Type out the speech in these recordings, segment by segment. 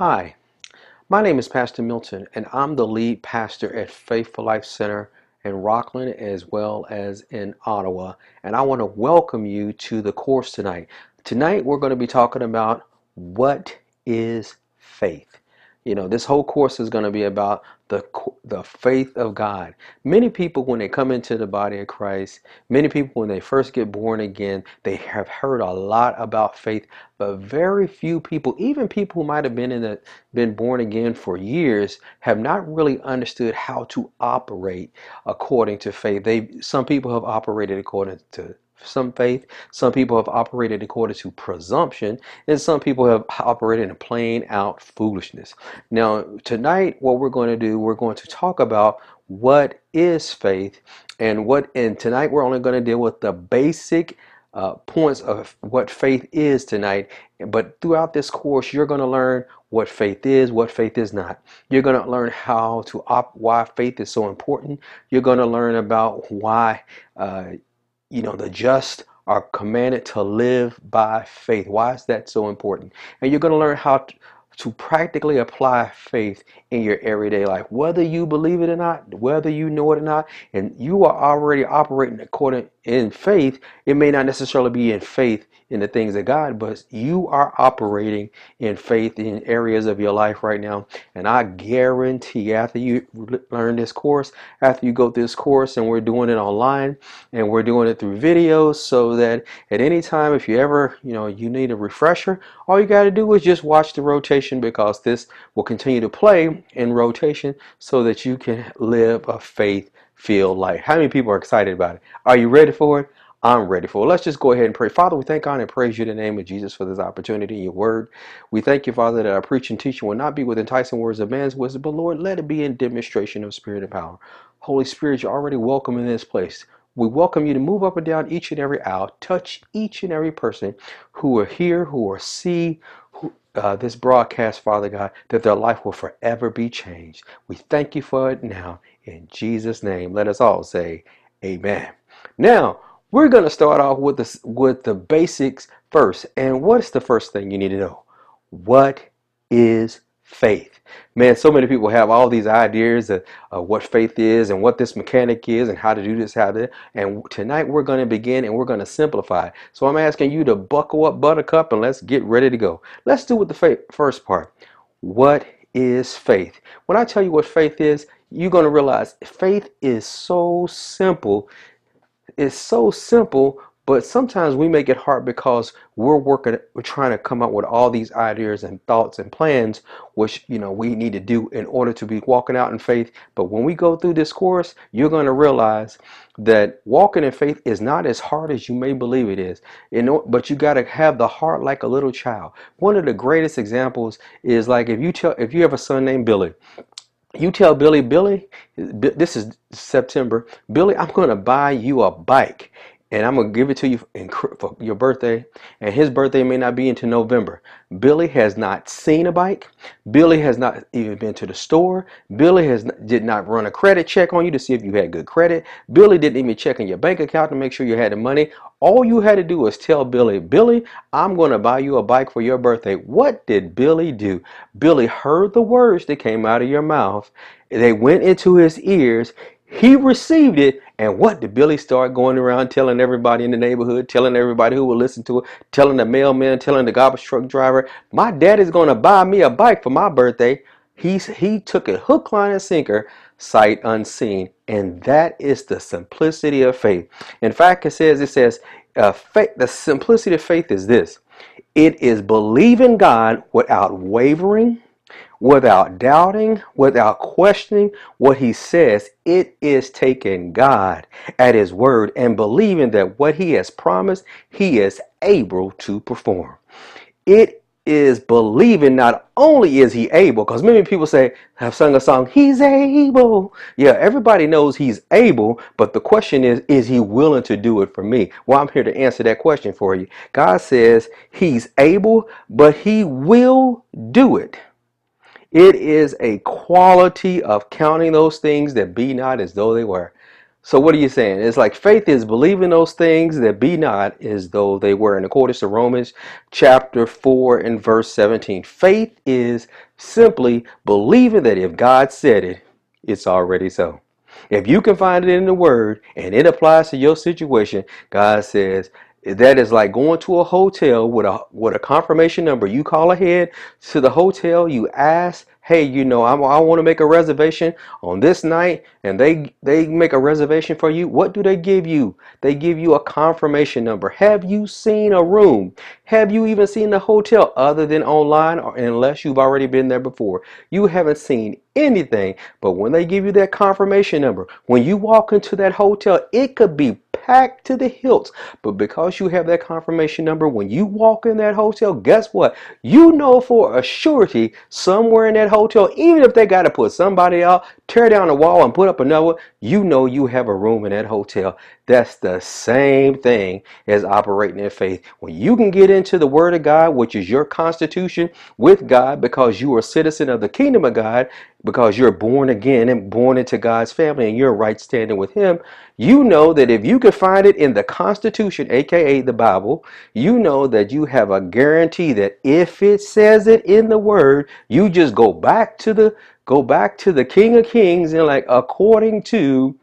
Hi, my name is Pastor Milton, and I'm the lead pastor at Faithful Life Center in Rockland as well as in Ottawa. And I want to welcome you to the course tonight. Tonight, we're going to be talking about what is faith. You know, this whole course is going to be about the the faith of God. Many people when they come into the body of Christ, many people when they first get born again, they have heard a lot about faith, but very few people, even people who might have been in the been born again for years, have not really understood how to operate according to faith. They some people have operated according to some faith. Some people have operated according to presumption, and some people have operated in plain out foolishness. Now, tonight, what we're going to do, we're going to talk about what is faith, and what. And tonight, we're only going to deal with the basic uh, points of what faith is tonight. But throughout this course, you're going to learn what faith is, what faith is not. You're going to learn how to op, why faith is so important. You're going to learn about why. Uh, you know, the just are commanded to live by faith. Why is that so important? And you're going to learn how to, practically apply faith in your everyday life, whether you believe it or not, whether you know it or not, and you are already operating according in faith. It may not necessarily be in faith in the things of God, but you are operating in faith in areas of your life right now. And I guarantee after you learn this course, after you go through this course, and we're doing it online and we're doing it through videos so that at any time, if you ever, you know, you need a refresher, all you got to do is just watch the rotation because this will continue to play in rotation so that you can live a faith filled life. How many people are excited about it? Are you ready for it? I'm ready for it. Let's just go ahead and pray. Father, we thank God and praise you in the name of Jesus for this opportunity in your word. We thank you, Father, that our preaching teaching will not be with enticing words of man's wisdom, but Lord, let it be in demonstration of spirit and power. Holy Spirit, you're already welcome in this place. We welcome you to move up and down each and every aisle, touch each and every person who are here, who are see uh, this broadcast, Father God, that their life will forever be changed. We thank you for it now. In Jesus' name, let us all say, Amen. Now, we're going to start off with the, with the basics first. And what's the first thing you need to know? What is faith? Man, so many people have all these ideas of, of what faith is and what this mechanic is and how to do this, how to. And tonight we're going to begin and we're going to simplify. So I'm asking you to buckle up, buttercup, and let's get ready to go. Let's do with the faith, first part. What is faith? When I tell you what faith is, you're going to realize faith is so simple it's so simple, but sometimes we make it hard because we're working, we're trying to come up with all these ideas and thoughts and plans, which you know we need to do in order to be walking out in faith. But when we go through this course, you're going to realize that walking in faith is not as hard as you may believe it is. You know, but you got to have the heart like a little child. One of the greatest examples is like if you tell if you have a son named Billy you tell Billy, Billy, this is September, Billy, I'm going to buy you a bike and I'm to give it to you for your birthday. And his birthday may not be into November. Billy has not seen a bike. Billy has not even been to the store. Billy has did not run a credit check on you to see if you had good credit. Billy didn't even check in your bank account to make sure you had the money. All you had to do was tell Billy, Billy, I'm to buy you a bike for your birthday. What did Billy do? Billy heard the words that came out of your mouth. They went into his ears. He received it, and what did Billy start going around telling everybody in the neighborhood, telling everybody who will listen to it, telling the mailman, telling the garbage truck driver, my daddy's going to buy me a bike for my birthday. He's, he took it hook, line, and sinker, sight unseen. And that is the simplicity of faith. In fact, it says, it says, uh, faith, the simplicity of faith is this. It is believing God without wavering, without doubting, without questioning what he says. It is taking God at his word and believing that what he has promised, he is able to perform. It is believing not only is he able, because many people say, have sung a song, he's able. Yeah, everybody knows he's able, but the question is, is he willing to do it for me? Well, I'm here to answer that question for you. God says he's able, but he will do it. It is a quality of counting those things that be not as though they were. So what are you saying? It's like faith is believing those things that be not as though they were. In accordance to Romans chapter 4 and verse 17. Faith is simply believing that if God said it, it's already so. If you can find it in the word and it applies to your situation, God says, that is like going to a hotel with a with a confirmation number. You call ahead to the hotel, you ask, "Hey, you know, I, I want to make a reservation on this night," and they they make a reservation for you. What do they give you? They give you a confirmation number. Have you seen a room? Have you even seen the hotel other than online, or unless you've already been there before? You haven't seen anything. But when they give you that confirmation number, when you walk into that hotel, it could be packed to the hilt. But because you have that confirmation number, when you walk in that hotel, guess what? You know for a surety somewhere in that hotel, even if they got to put somebody out, tear down the wall and put up another, you know you have a room in that hotel. That's the same thing as operating in faith. When you can get into the Word of God, which is your constitution with God, because you are a citizen of the kingdom of God, because you're born again and born into God's family and you're right standing with Him, you know that if you can find it in the Constitution, aka the Bible, you know that you have a guarantee that if it says it in the Word, you just go back to the go back to the King of Kings and like according to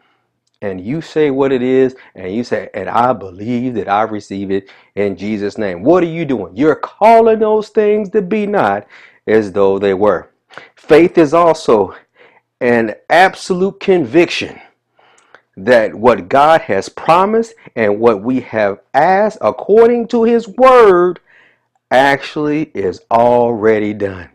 and you say what it is and you say and i believe that i receive it in jesus name. What are you doing? You're calling those things to be not as though they were. Faith is also an absolute conviction that what God has promised and what we have asked according to His Word actually is already done.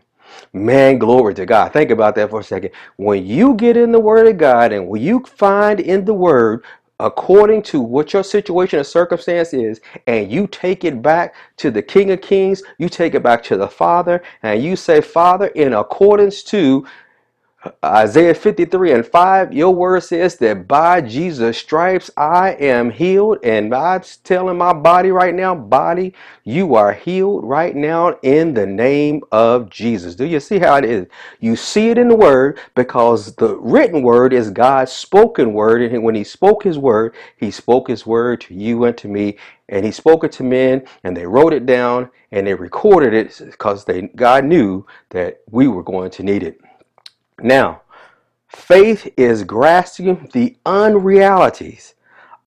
Man, glory to God. Think about that for a second. When you get in the Word of God and when you find in the Word according to what your situation or circumstance is, and you take it back to the King of Kings, you take it back to the Father, and you say, Father, in accordance to Isaiah 53 and 5, your word says that by Jesus' stripes I am healed. And I'm telling my body right now, body, you are healed right now in the name of Jesus. Do you see how it is? You see it in the word because the written word is God's spoken word. And when he spoke his word, he spoke his word to you and to me. And he spoke it to men and they wrote it down and they recorded it because they God knew that we were going to need it. Now, faith is grasping the unrealities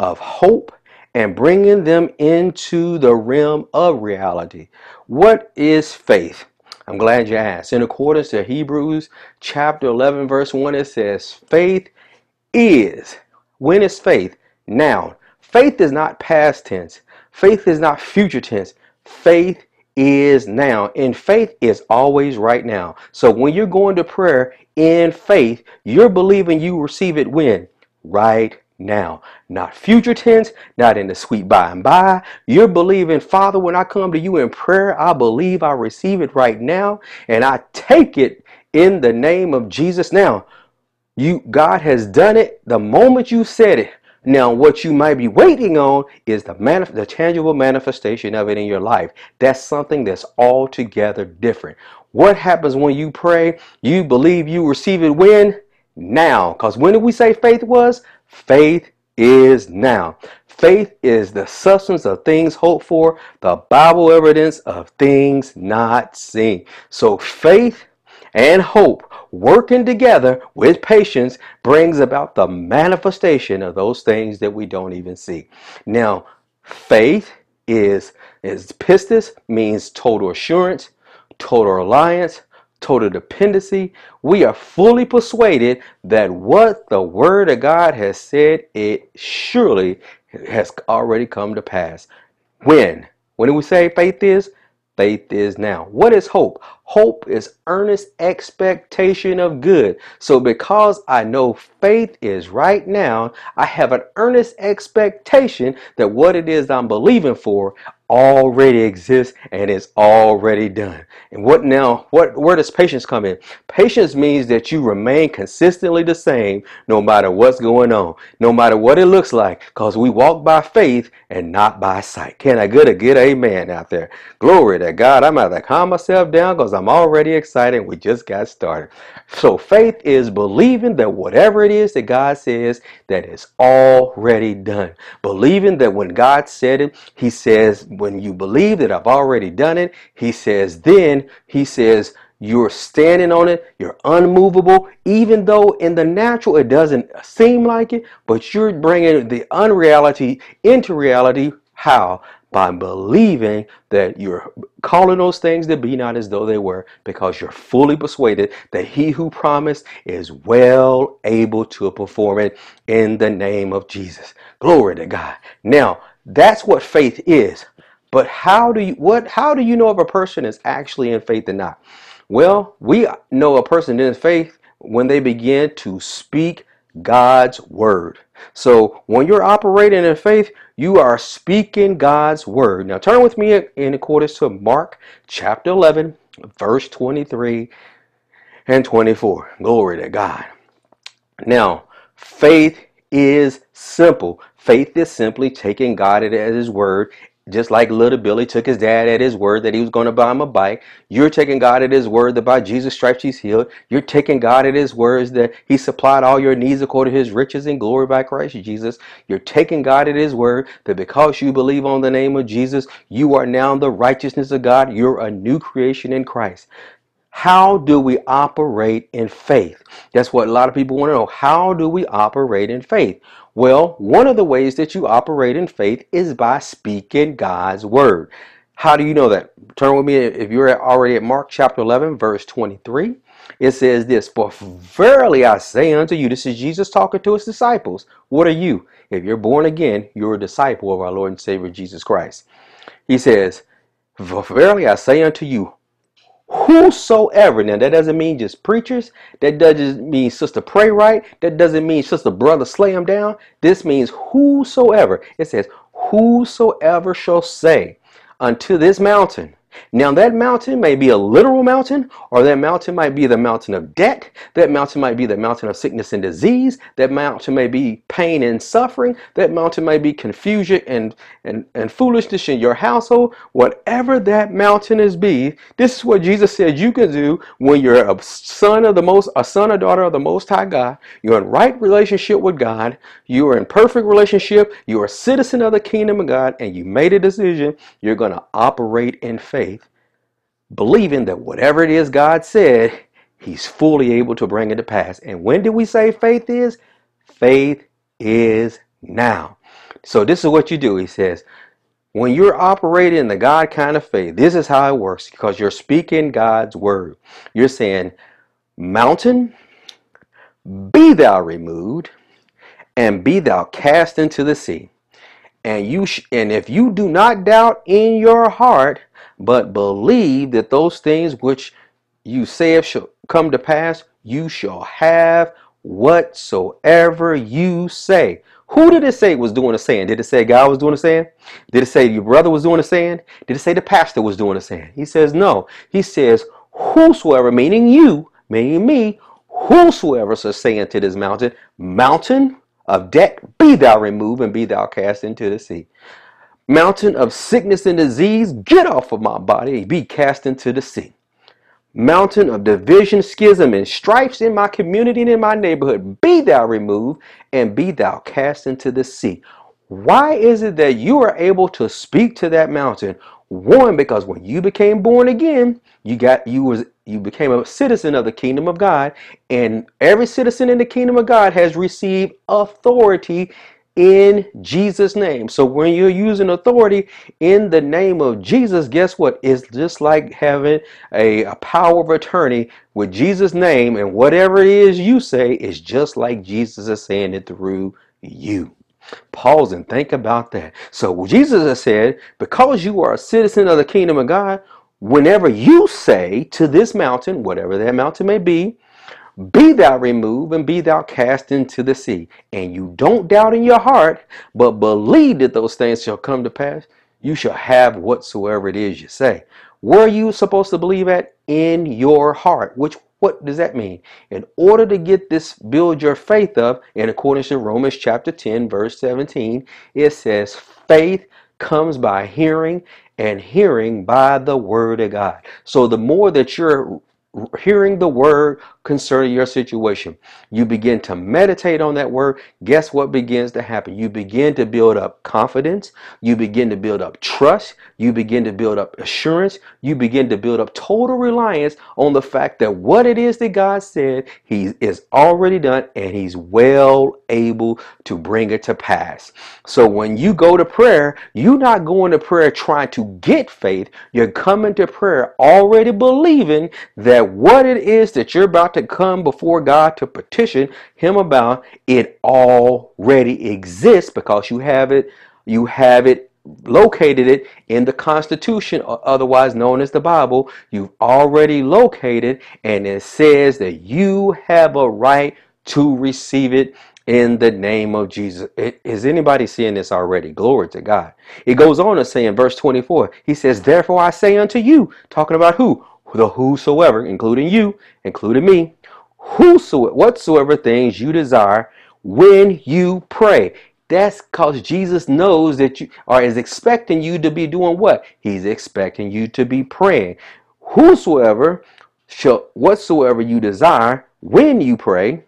of hope and bringing them into the realm of reality. What is faith? I'm glad you asked. In accordance to Hebrews chapter 11, verse 1, it says, Faith is. When is faith? Now. Faith is not past tense. Faith is not future tense. Faith is now. And faith is always right now. So when you're going to prayer in faith, you're believing you receive it when? Right now. Not future tense, not in the sweet by and by. You're believing, Father, when I come to you in prayer, I believe I receive it right now. And I take it in the name of Jesus. Now, you God has done it the moment you said it. Now, what you might be waiting on is the manif- the tangible manifestation of it in your life. That's something that's altogether different. What happens when you pray? You believe you receive it when? Now. Because when did we say faith was? Faith is now. Faith is the substance of things hoped for, the Bible evidence of things not seen. So faith and hope working together with patience brings about the manifestation of those things that we don't even see. Now, faith is is pistis means total assurance, total reliance, total dependency. We are fully persuaded that what the word of God has said, it surely has already come to pass. When? When do we say faith is? Faith is now. What is hope? Hope is earnest expectation of good. So, because I know faith is right now, I have an earnest expectation that what it is I'm believing for already exists and is already done. And what now, what where does patience come in? Patience means that you remain consistently the same no matter what's going on, no matter what it looks like, because we walk by faith and not by sight. Can I get a good amen out there? Glory to God. I'm out to calm myself down because I'm already excited. We just got started. So faith is believing that whatever it is that God says, that is already done. Believing that when God said it, He says, when you believe that I've already done it, He says, then He says, you're standing on it. You're unmovable, even though in the natural it doesn't seem like it, but you're bringing the unreality into reality. How? By believing that you're calling those things that be not as though they were, because you're fully persuaded that he who promised is well able to perform it in the name of Jesus. Glory to God. Now, that's what faith is. But how do you what how do you know if a person is actually in faith or not? Well, we know a person in faith when they begin to speak God's word. So when you're operating in faith, you are speaking God's word. Now turn with me in accordance to Mark chapter 11, verse 23 and 24. Glory to God. Now, faith is simple. Faith is simply taking God at His word just like little Billy took his dad at his word that he was going to buy him a bike, you're taking God at his word that by Jesus' stripes he's healed. You're taking God at his words that he supplied all your needs according to his riches and glory by Christ Jesus. You're taking God at his word that because you believe on the name of Jesus, you are now the righteousness of God. You're a new creation in Christ. How do we operate in faith? That's what a lot of people want to know. How do we operate in faith? Well, one of the ways that you operate in faith is by speaking God's word. How do you know that? Turn with me if you're already at Mark chapter 11, verse 23. It says this For verily I say unto you, this is Jesus talking to his disciples. What are you? If you're born again, you're a disciple of our Lord and Savior Jesus Christ. He says, verily I say unto you, whosoever now that doesn't mean just preachers that doesn't mean sister pray right that doesn't mean sister brother slay him down. This means whosoever it says whosoever shall say unto this mountain now, that mountain may be a literal mountain, or that mountain might be the mountain of debt. That mountain might be the mountain of sickness and disease. That mountain may be pain and suffering. That mountain may be confusion and, and, and foolishness in your household. Whatever that mountain is be, this is what Jesus said you can do when you're a son of the most, a son or daughter of the Most High God. You're in right relationship with God. You are in perfect relationship. You are a citizen of the kingdom of God, and you made a decision. You're going to operate in faith believing that whatever it is God said, He's fully able to bring it to pass. And when do we say faith is? Faith is now. So this is what you do. He says, when you're operating in the God kind of faith, this is how it works because you're speaking God's word. You're saying, Mountain, be thou removed, and be thou cast into the sea. And you sh- and if you do not doubt in your heart, but believe that those things which you say shall come to pass, you shall have whatsoever you say. Who did it say was doing the saying? Did it say God was doing the saying? Did it say your brother was doing the saying? Did it say the pastor was doing the saying? He says no. He says, whosoever, meaning you, meaning me, whosoever shall say unto this mountain, mountain of debt, be thou removed and be thou cast into the sea. Mountain of sickness and disease, get off of my body be cast into the sea. Mountain of division, schism, and stripes in my community and in my neighborhood, be thou removed and be thou cast into the sea. Why is it that you are able to speak to that mountain? One, because when you became born again, you got you was you became a citizen of the kingdom of God, and every citizen in the kingdom of God has received authority in Jesus' name. So when you're using authority in the name of Jesus, guess what? It's just like having a, a, power of attorney with Jesus' name, and whatever it is you say is just like Jesus is saying it through you. Pause and think about that. So Jesus has said, because you are a citizen of the kingdom of God, whenever you say to this mountain, whatever that mountain may be, be thou removed and be thou cast into the sea. And you don't doubt in your heart, but believe that those things shall come to pass. You shall have whatsoever it is you say. Were you supposed to believe at? In your heart. Which what does that mean? In order to get this, build your faith up, in accordance to Romans chapter 10, verse 17, it says, faith comes by hearing, and hearing by the word of God. So the more that you're hearing the word concerning your situation. You begin to meditate on that word. Guess what begins to happen? You begin to build up confidence. You begin to build up trust. You begin to build up assurance. You begin to build up total reliance on the fact that what it is that God said, He is already done and He's well able to bring it to pass. So when you go to prayer, you're not going to prayer trying to get faith. You're coming to prayer already believing that what it is that you're about to come before God to petition Him about, it already exists because you have it, you have it located it in the Constitution, otherwise known as the Bible. You've already located, and it says that you have a right to receive it in the name of Jesus. Is anybody seeing this already? Glory to God. It goes on to say in verse 24, He says, Therefore I say unto you, talking about who? The whosoever, including you, including me, whosoever, whatsoever things you desire when you pray. That's because Jesus knows that you are is expecting you to be doing what? He's expecting you to be praying. Whosoever shall whatsoever you desire when you pray,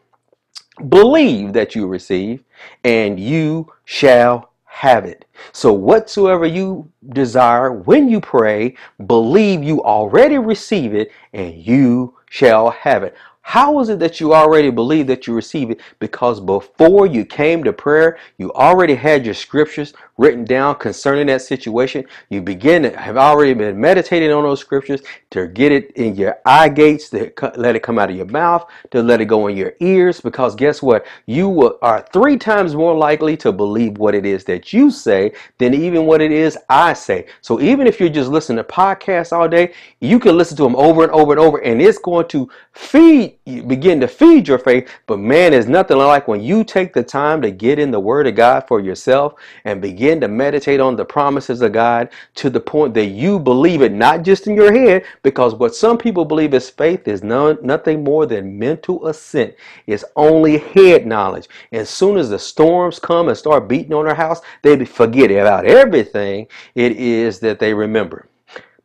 believe that you receive, and you shall have it. So, whatsoever you desire when you pray, believe you already receive it, and you shall have it. How is it that you already believe that you receive it? Because before you came to prayer, you already had your scriptures written down concerning that situation. You begin to have already been meditating on those scriptures to get it in your eye gates, to let it come out of your mouth, to let it go in your ears. Because guess what? You are three times more likely to believe what it is that you say than even what it is I say. So even if you're just listening to podcasts all day, you can listen to them over and over and over, and it's going to feed begin to feed your faith. But man, there's nothing like when you take the time to get in the Word of God for yourself and begin to meditate on the promises of God to the point that you believe it, not just in your head, because what some people believe is faith is none, nothing more than mental assent. It's only head knowledge. As soon as the storms come and start beating on their house, they forget about everything it is that they remember.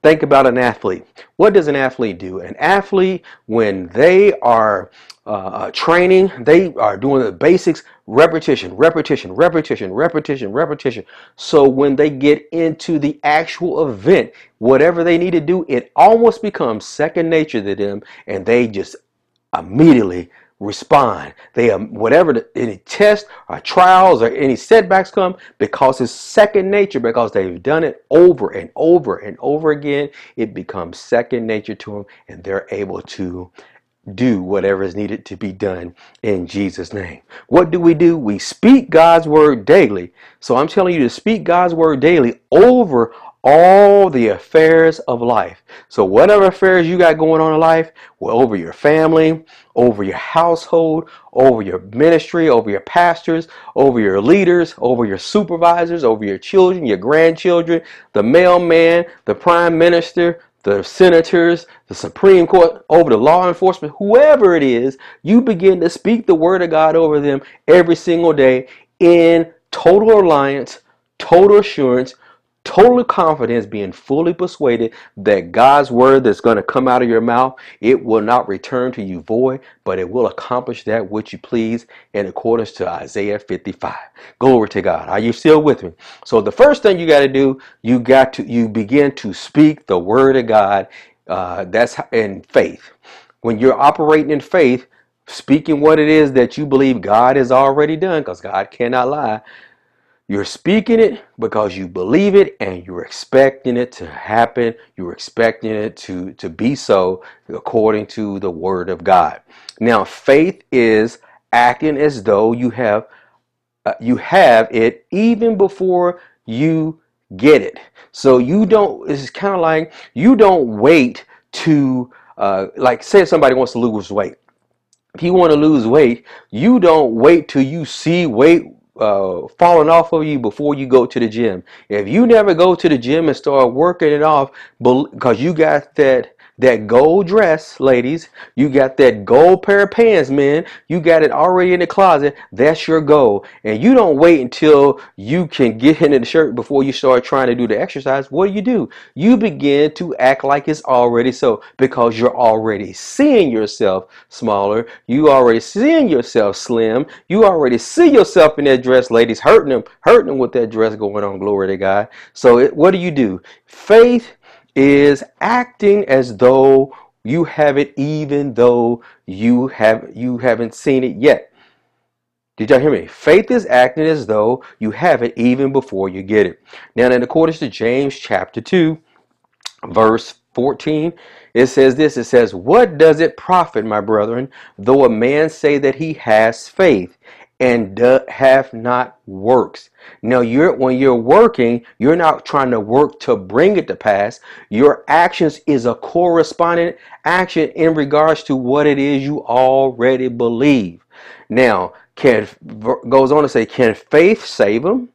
Think about an athlete. What does an athlete do? An athlete, when they are uh, uh, training, they are doing the basics repetition, repetition, repetition, repetition, repetition. So when they get into the actual event, whatever they need to do, it almost becomes second nature to them, and they just immediately respond. They are whatever the, any test or trials or any setbacks come because it's second nature because they've done it over and over and over again. It becomes second nature to them and they're able to do whatever is needed to be done in Jesus name. What do we do? We speak God's word daily. So I'm telling you to speak God's word daily over all the affairs of life. So whatever affairs you got going on in life, well, over your family, over your household, over your ministry, over your pastors, over your leaders, over your supervisors, over your children, your grandchildren, the mailman, the prime minister, the senators, the Supreme Court, over the law enforcement, whoever it is, you begin to speak the word of God over them every single day in total alliance, total assurance, total confidence, being fully persuaded that God's word that's going to come out of your mouth, it will not return to you void, but it will accomplish that which you please in accordance to Isaiah 55. Glory to God. Are you still with me? So the first thing you got to do, you got to you begin to speak the word of God. Uh, that's in faith. When you're operating in faith, speaking what it is that you believe God has already done, because God cannot lie you're speaking it because you believe it and you're expecting it to happen. You're expecting it to, to be so according to the word of God. Now, faith is acting as though you have uh, you have it even before you get it. So you don't it's kind of like you don't wait to uh, like say somebody wants to lose weight. If you want to lose weight, you don't wait till you see weight uh, falling off of you before you go to the gym. If you never go to the gym and start working it off because you got that that gold dress, ladies. You got that gold pair of pants, men. You got it already in the closet. That's your goal. And you don't wait until you can get into the shirt before you start trying to do the exercise. What do you do? You begin to act like it's already so because you're already seeing yourself smaller. You already seeing yourself slim. You already see yourself in that dress, ladies, hurting them, hurting them with that dress going on. Glory to God. So it, what do you do? Faith is acting as though you have it even though you have you haven't seen it yet. Did y'all hear me? Faith is acting as though you have it even before you get it. Now, in accordance to James chapter 2, verse 14, it says this it says, What does it profit, my brethren, though a man say that he has faith and do, have not works. Now you're when you're working, you're not trying to work to bring it to pass. Your actions is a corresponding action in regards to what it is you already believe. Now, can goes on to say, can faith save them?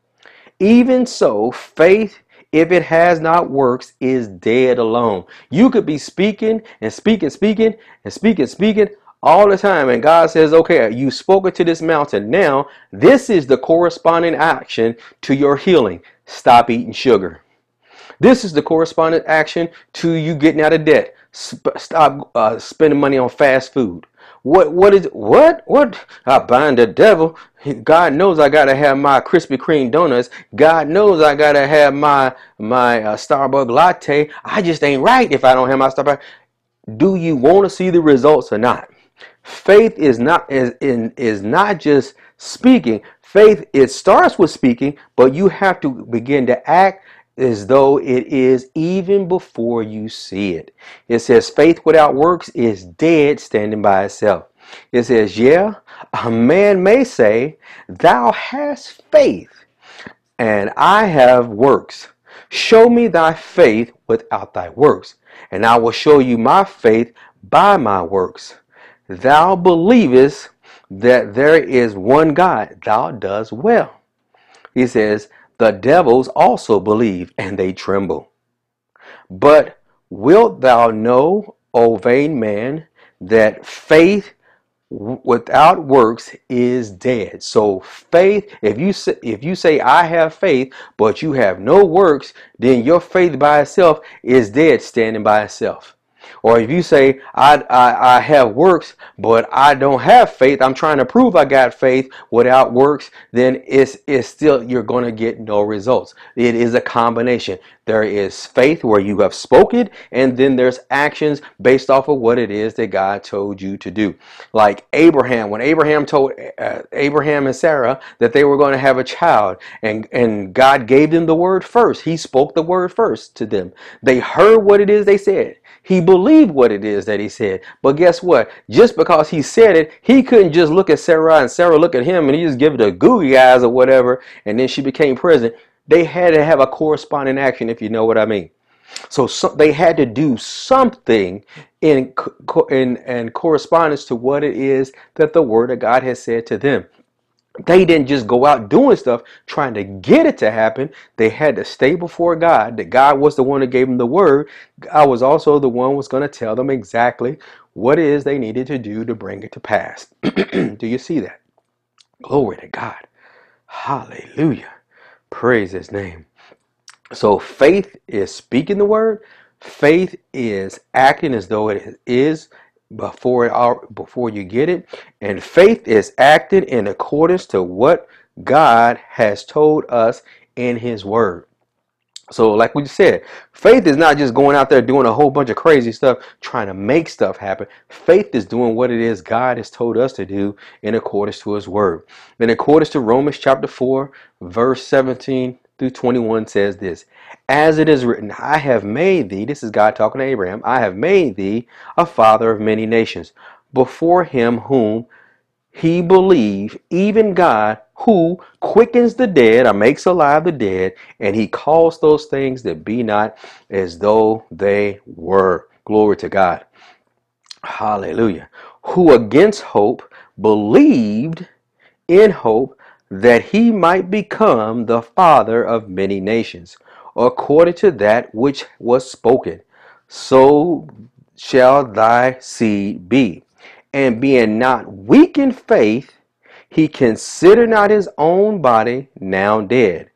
Even so, faith if it has not works is dead alone. You could be speaking and speaking, speaking and speaking, speaking all the time. And God says, okay, you've spoken to this mountain. Now, this is the corresponding action to your healing. Stop eating sugar. This is the corresponding action to you getting out of debt. Stop uh, spending money on fast food. What what is what what? I bind the devil. God knows I gotta have my Krispy Kreme donuts. God knows I gotta have my my uh, Starbucks latte. I just ain't right if I don't have my Starbucks. Do you want to see the results or not? Faith is not is in is not just speaking. Faith it starts with speaking, but you have to begin to act as though it is even before you see it. It says faith without works is dead standing by itself. It says, yeah, a man may say, thou hast faith and I have works. Show me thy faith without thy works, and I will show you my faith by my works thou believest that there is one God, thou does well. He says, the devils also believe and they tremble. But wilt thou know, O vain man, that faith without works is dead. So faith, if you say, if you say I have faith, but you have no works, then your faith by itself is dead, standing by itself. Or if you say, I, I, I have works, but I don't have faith, I'm trying to prove I got faith without works, then it's, it's still, you're going to get no results. It is a combination. There is faith where you have spoken, and then there's actions based off of what it is that God told you to do. Like Abraham, when Abraham told uh, Abraham and Sarah that they were going to have a child, and, and God gave them the word first. He spoke the word first to them. They heard what it is they said. He believed what it is that he said. But guess what? Just because he said it, he couldn't just look at Sarah and Sarah look at him and he just give it a googly eyes or whatever, and then she became pregnant. They had to have a corresponding action, if you know what I mean. So, so they had to do something in, in, in correspondence to what it is that the Word of God has said to them they didn't just go out doing stuff trying to get it to happen. They had to stay before God. That God was the one that gave them the word. I was also the one was going to tell them exactly what it is they needed to do to bring it to pass. do you see that? Glory to God. Hallelujah. Praise his name. So faith is speaking the word. Faith is acting as though it is before it before you get it and faith is acting in accordance to what God has told us in his word so like we said faith is not just going out there doing a whole bunch of crazy stuff trying to make stuff happen. Faith is doing what it is God has told us to do in accordance to his word. In accordance to Romans chapter 4 verse 17 through 21 says this As it is written, I have made thee, this is God talking to Abraham, I have made thee a father of many nations, before him whom he believed, even God, who quickens the dead or makes alive the dead, and he calls those things that be not as though they were. Glory to God. Hallelujah. Who against hope believed in hope that he might become the father of many nations, according to that which was spoken. So shall thy seed be. And being not weak in faith, he considered not his own body now dead,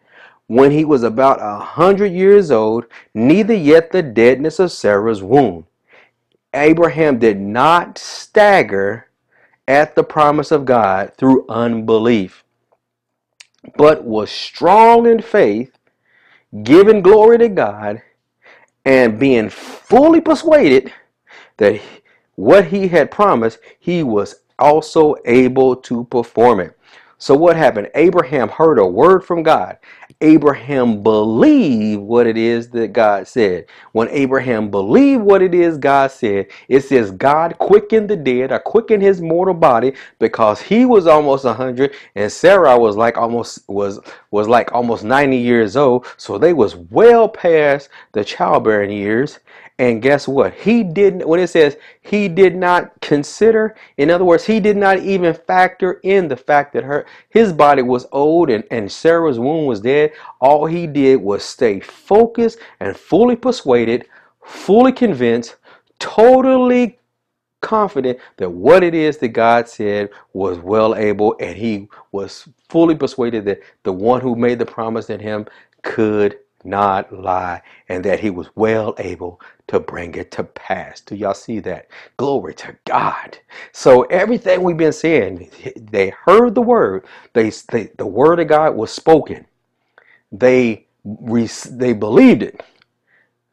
when he was about a hundred years old, neither yet the deadness of Sarah's womb. Abraham did not stagger at the promise of God through unbelief, but was strong in faith, giving glory to God, and being fully persuaded that what he had promised, he was also able to perform it. So what happened? Abraham heard a word from God. Abraham believed what it is that God said. When Abraham believed what it is God said, it says God quickened the dead or quickened his mortal body because he was almost 100 and Sarah was like almost was was like almost 90 years old. So they was well past the childbearing years and guess what? He didn't, when it says he did not consider, in other words, he did not even factor in the fact that her his body was old and, and Sarah's womb was dead. All he did was stay focused and fully persuaded, fully convinced, totally confident that what it is that God said was well able, and he was fully persuaded that the one who made the promise in him could not lie, and that he was well able to bring it to pass. Do y'all see that? Glory to God. So everything we've been saying, they heard the word. They, they the word of God was spoken. They they believed it.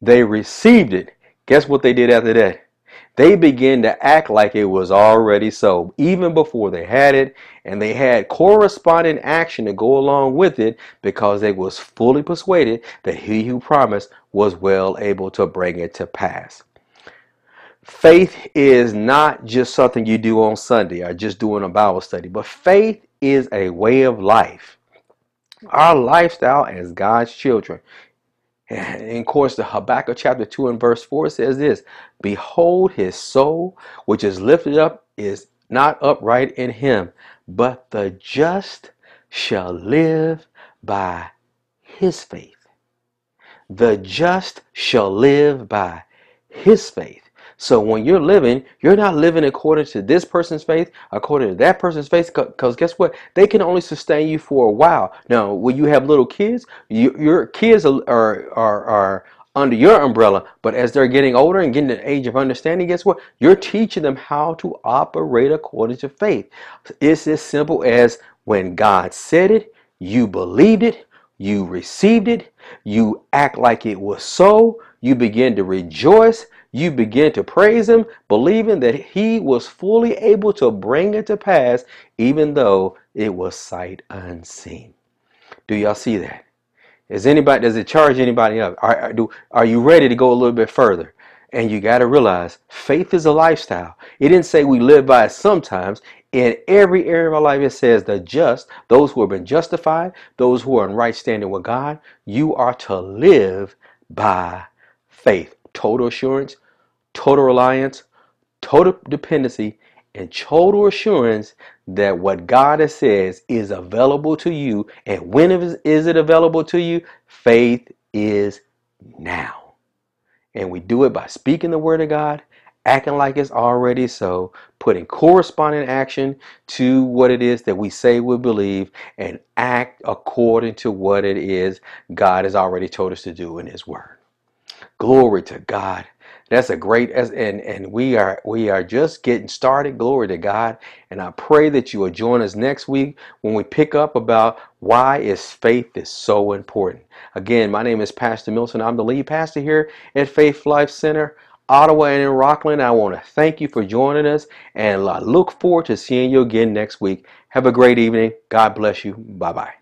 They received it. Guess what they did after that? They began to act like it was already so, even before they had it, and they had corresponding action to go along with it because they was fully persuaded that he who promised was well able to bring it to pass. Faith is not just something you do on Sunday or just doing a Bible study, but faith is a way of life. Our lifestyle as God's children of course, the Habakkuk chapter 2 and verse 4 says this Behold, his soul, which is lifted up, is not upright in him, but the just shall live by his faith. The just shall live by his faith. So when you're living, you're not living according to this person's faith, according to that person's faith, because guess what? They can only sustain you for a while. Now, when you have little kids, you, your kids are, are, are, under your umbrella, but as they're getting older and getting the age of understanding, guess what? You're teaching them how to operate according to faith. It's as simple as when God said it, you believed it, you received it, you act like it was so, you begin to rejoice, you begin to praise him, believing that he was fully able to bring it to pass, even though it was sight unseen. Do y'all see that? Is anybody does it charge anybody up? Are, are, do, are you ready to go a little bit further? And you got to realize faith is a lifestyle. It didn't say we live by it sometimes. In every area of our life, it says the just, those who have been justified, those who are in right standing with God, you are to live by faith total assurance, total reliance, total dependency, and total assurance that what God has says is available to you. And when is it available to you? Faith is now. And we do it by speaking the word of God, acting like it's already so, putting corresponding action to what it is that we say we believe, and act according to what it is God has already told us to do in His Word. Glory to God. That's a great and and we are we are just getting started. Glory to God. And I pray that you will join us next week when we pick up about why is faith is so important. Again, my name is Pastor Milton. I'm the lead pastor here at Faith Life Center. Ottawa and in Rockland. I want to thank you for joining us and I look forward to seeing you again next week. Have a great evening. God bless you. Bye bye.